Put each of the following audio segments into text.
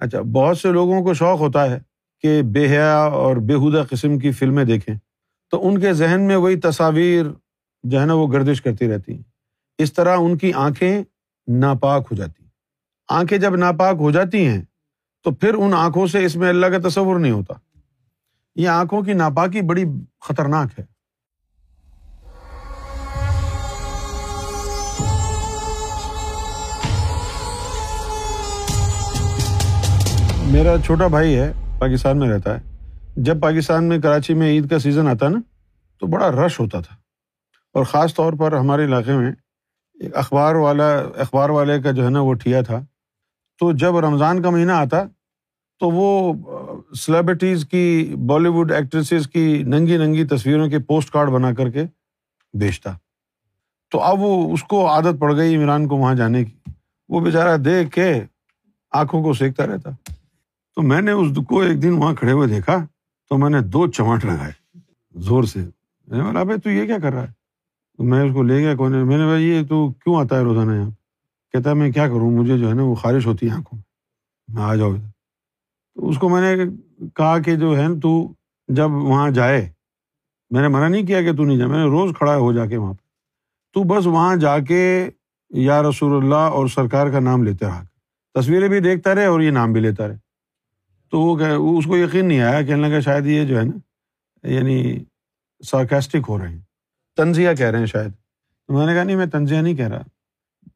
اچھا بہت سے لوگوں کو شوق ہوتا ہے کہ بے حیا اور بےحدہ قسم کی فلمیں دیکھیں۔ تو ان کے ذہن میں وہی تصاویر جو ہے نا، وہ گردش کرتی رہتی ہیں۔ اس طرح ان کی آنکھیں ناپاک ہو جاتی ہیں۔ آنکھیں جب ناپاک ہو جاتی ہیں، تو پھر ان آنکھوں سے اس میں اللہ کا تصور نہیں ہوتا۔ یہ آنکھوں کی ناپاکی بڑی خطرناک ہے۔ میرا چھوٹا بھائی ہے، پاکستان میں رہتا ہے۔ جب پاکستان میں کراچی میں عید کا سیزن آتا نا، تو بڑا رش ہوتا تھا۔ اور خاص طور پر ہمارے علاقے میں ایک اخبار والا، اخبار والے کا جو ہے نا، وہ ٹھیا تھا۔ تو جب رمضان کا مہینہ آتا، تو وہ سلیبریٹیز کی بالی ووڈ ایکٹریسز کی ننگی ننگی تصویروں کے پوسٹ کارڈ بنا کر کے بیچتا۔ تو اب وہ، اس کو عادت پڑ گئی عمران کو وہاں جانے کی۔ وہ بیچارہ دیکھ کے آنکھوں کو سیکھتا رہتا۔ تو میں نے اس کو ایک دن وہاں کھڑے ہوئے دیکھا تو میں نے دو چمٹ لگائے زور سے۔ میں نے بولا بھائی تو یہ کیا کر رہا ہے؟ تو میں اس کو لے گیا کون میں۔ نے بھائی یہ تو کیوں آتا ہے روزانہ یہاں؟ کہتا ہے، میں کیا کروں؟ مجھے جو ہے نا وہ خارش ہوتی ہے آنکھوں میں۔ آ جاؤ ادھر۔ تو اس کو میں نے کہا کہ جو ہے نا، تو جب وہاں جائے، میں نے منع نہیں کیا کہ تو نہیں جائے، میں نے روز کھڑا ہو جا کے وہاں پہ تو بس وہاں جا کے یا رسول اللہ اور سرکار کا نام لیتے رہا۔ تصویریں بھی دیکھتا رہے اور یہ نام بھی لیتا رہے۔ تو وہ اس کو یقین نہیں آیا، کہنے لگا شاید یہ جو ہے نا یعنی سارکیسٹک ہو رہے ہیں۔ تنزیہ کہہ رہے ہیں شاید۔ تو میں نے کہا، نہیں، میں تنزیہ نہیں کہہ رہا۔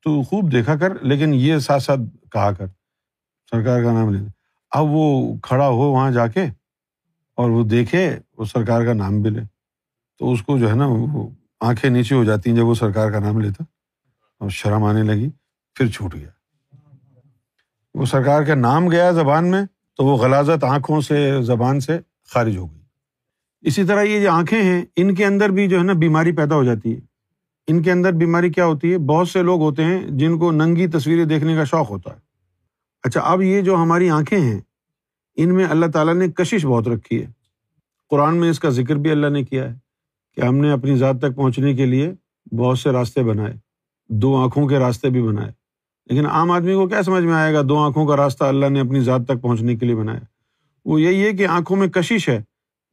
تو خوب دیکھا کر، لیکن یہ ساتھ ساتھ کہا کر۔ سرکار کا نام لینا اب وہ کھڑا ہو وہاں جا کے اور وہ دیکھے، وہ سرکار کا نام بھی لے۔ تو اس کو جو ہے نا، وہ آنکھیں نیچے ہو جاتی ہیں جب وہ سرکار کا نام لیتا۔ اور شرم آنے لگی، پھر چھوٹ گیا۔ وہ سرکار کا نام گیا زبان میں۔ تو وہ غلازت آنکھوں سے، زبان سے خارج ہو گئی۔ اسی طرح یہ جو آنکھیں ہیں، ان کے اندر بھی جو ہے نا بیماری پیدا ہو جاتی ہے۔ ان کے اندر بیماری کیا ہوتی ہے؟ بہت سے لوگ ہوتے ہیں جن کو ننگی تصویریں دیکھنے کا شوق ہوتا ہے۔ اچھا اب یہ جو ہماری آنکھیں ہیں، ان میں اللہ تعالیٰ نے کشش بہت رکھی ہے۔ قرآن میں اس کا ذکر بھی اللہ نے کیا ہے کہ ہم نے اپنی ذات تک پہنچنے کے لیے بہت سے راستے بنائے۔ دو آنکھوں کے راستے بھی بنائے۔ لیکن عام آدمی کو کیا سمجھ میں آئے گا؟ دو آنکھوں کا راستہ اللہ نے اپنی ذات تک پہنچنے کے لیے بنایا۔ وہ یہی ہے کہ آنکھوں میں کشش ہے۔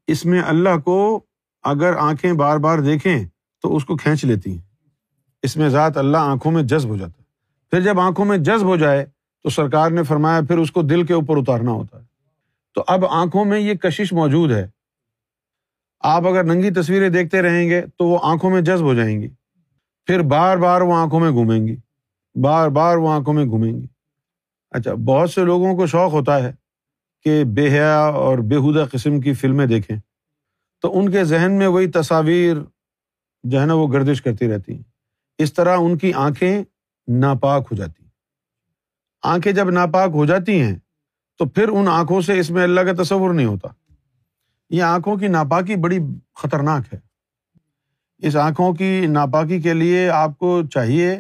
اس میں اللہ کو اگر آنکھیں بار بار دیکھیں تو اس کو کھینچ لیتی ہیں۔ اس میں ذات اللہ آنکھوں میں جذب ہو جاتا ہے۔ پھر جب آنکھوں میں جذب ہو جائے تو سرکار نے فرمایا، پھر اس کو دل کے اوپر اتارنا ہوتا ہے۔ تو اب آنکھوں میں یہ کشش موجود ہے۔ آپ اگر ننگی تصویریں دیکھتے رہیں گے تو وہ آنکھوں میں جذب ہو جائیں گی۔ پھر بار بار وہ آنکھوں میں گھومیں گی۔ بار بار وہ آنکھوں میں گھومیں گی اچھا بہت سے لوگوں کو شوق ہوتا ہے کہ بے حیا اور بےحدہ قسم کی فلمیں دیکھیں۔ تو ان کے ذہن میں وہی تصاویر جو ہے نا، وہ گردش کرتی رہتی ہیں۔ اس طرح ان کی آنکھیں ناپاک ہو جاتی ہیں۔ آنکھیں جب ناپاک ہو جاتی ہیں، تو پھر ان آنکھوں سے اس میں اللہ کا تصور نہیں ہوتا۔ یہ آنکھوں کی ناپاکی بڑی خطرناک ہے۔ اس آنکھوں کی ناپاکی کے لیے آپ کو چاہیے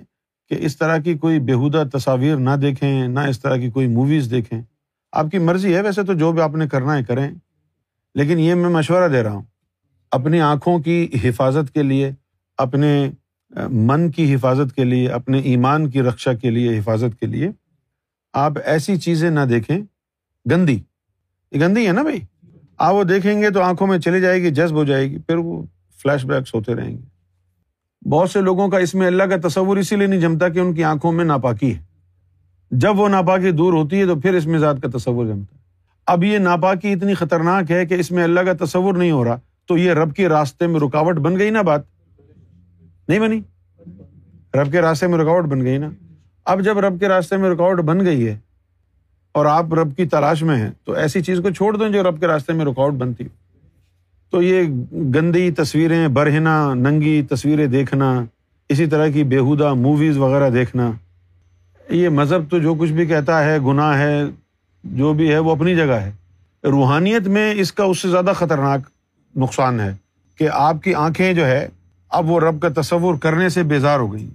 کہ اس طرح کی کوئی بےحدہ تصاویر نہ دیکھیں، نہ اس طرح کی کوئی موویز دیکھیں۔ آپ کی مرضی ہے، ویسے تو جو بھی آپ نے کرنا ہے کریں۔ لیکن یہ میں مشورہ دے رہا ہوں، اپنی آنکھوں کی حفاظت کے لیے، اپنے من کی حفاظت کے لیے، اپنے ایمان کی رکشا کے لیے حفاظت کے لیے آپ ایسی چیزیں نہ دیکھیں۔ گندی، یہ گندی ہے نا بھائی؟ آپ وہ دیکھیں گے تو آنکھوں میں چلی جائے گی، جذب ہو جائے گی، پھر وہ فلیش بیکس ہوتے رہیں گے۔ بہت سے لوگوں کا اس میں اللہ کا تصور اسی لیے نہیں جمتا کہ ان کی آنکھوں میں ناپاکی ہے۔ جب وہ ناپاکی دور ہوتی ہے تو پھر اس میں ذات کا تصور جمتا ہے۔ اب یہ ناپاکی اتنی خطرناک ہے کہ اس میں اللہ کا تصور نہیں ہو رہا تو یہ رب کے راستے میں رکاوٹ بن گئی نا بات؟ نہیں بنی؟ رب کے راستے میں رکاوٹ بن گئی نا۔ اب جب رب کے راستے میں رکاوٹ بن گئی ہے اور آپ رب کی تلاش میں ہیں تو ایسی چیز کو چھوڑ دیں جو رب کے راستے میں رکاوٹ بنتی تو یہ گندی تصویریں برہنا ننگی تصویریں دیکھنا، اسی طرح کی بےحدہ موویز وغیرہ دیکھنا، یہ مذہب تو جو کچھ بھی کہتا ہے، گناہ ہے، جو بھی ہے، وہ اپنی جگہ ہے۔ روحانیت میں اس کا اس سے زیادہ خطرناک نقصان ہے کہ آپ کی آنکھیں جو ہے، اب وہ رب کا تصور کرنے سے بیزار ہو گئی،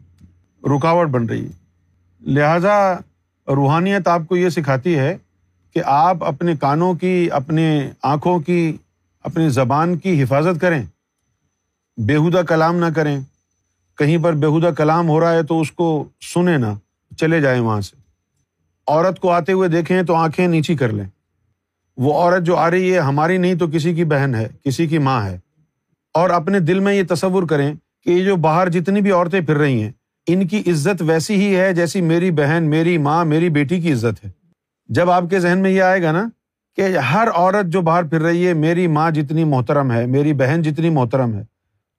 رکاوٹ بن رہی ہے۔ لہٰذا روحانیت آپ کو یہ سکھاتی ہے کہ آپ اپنے کانوں کی، اپنے آنکھوں کی اپنی زبان کی حفاظت کریں۔ بےحدہ کلام نہ کریں۔ کہیں پر بےحدہ کلام ہو رہا ہے تو اس کو سنیں نہ، چلے جائیں وہاں سے۔ عورت کو آتے ہوئے دیکھیں تو آنکھیں نیچی کر لیں۔ وہ عورت جو آ رہی ہے، ہماری نہیں تو کسی کی بہن ہے، کسی کی ماں ہے۔ اور اپنے دل میں یہ تصور کریں کہ یہ جو باہر جتنی بھی عورتیں پھر رہی ہیں، ان کی عزت ویسی ہی ہے جیسی میری بہن، میری ماں، میری بیٹی کی عزت ہے۔ جب آپ کے ذہن میں یہ آئے گا نا کہ ہر عورت جو باہر پھر رہی ہے، میری ماں جتنی محترم ہے، میری بہن جتنی محترم ہے،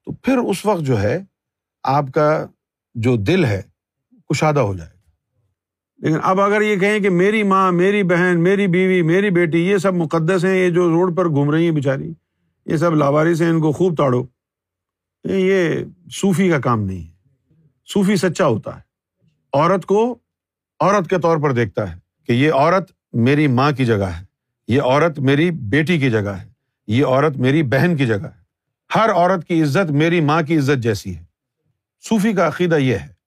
تو پھر اس وقت جو ہے، آپ کا جو دل ہے، کشادہ ہو جائے گا۔ لیکن اب اگر یہ کہیں کہ میری ماں، میری بہن، میری بیوی، میری بیٹی، یہ سب مقدس ہیں، یہ جو روڈ پر گھوم رہی ہیں بیچاری، یہ سب لاواری سے ان کو خوب تاڑو۔ یہ صوفی کا کام نہیں ہے۔ صوفی سچا ہوتا ہے۔ عورت کو عورت کے طور پر دیکھتا ہے کہ یہ عورت میری ماں کی جگہ ہے۔ یہ عورت میری بیٹی کی جگہ ہے، یہ عورت میری بہن کی جگہ ہے۔ ہر عورت کی عزت میری ماں کی عزت جیسی ہے۔ صوفی کا عقیدہ یہ ہے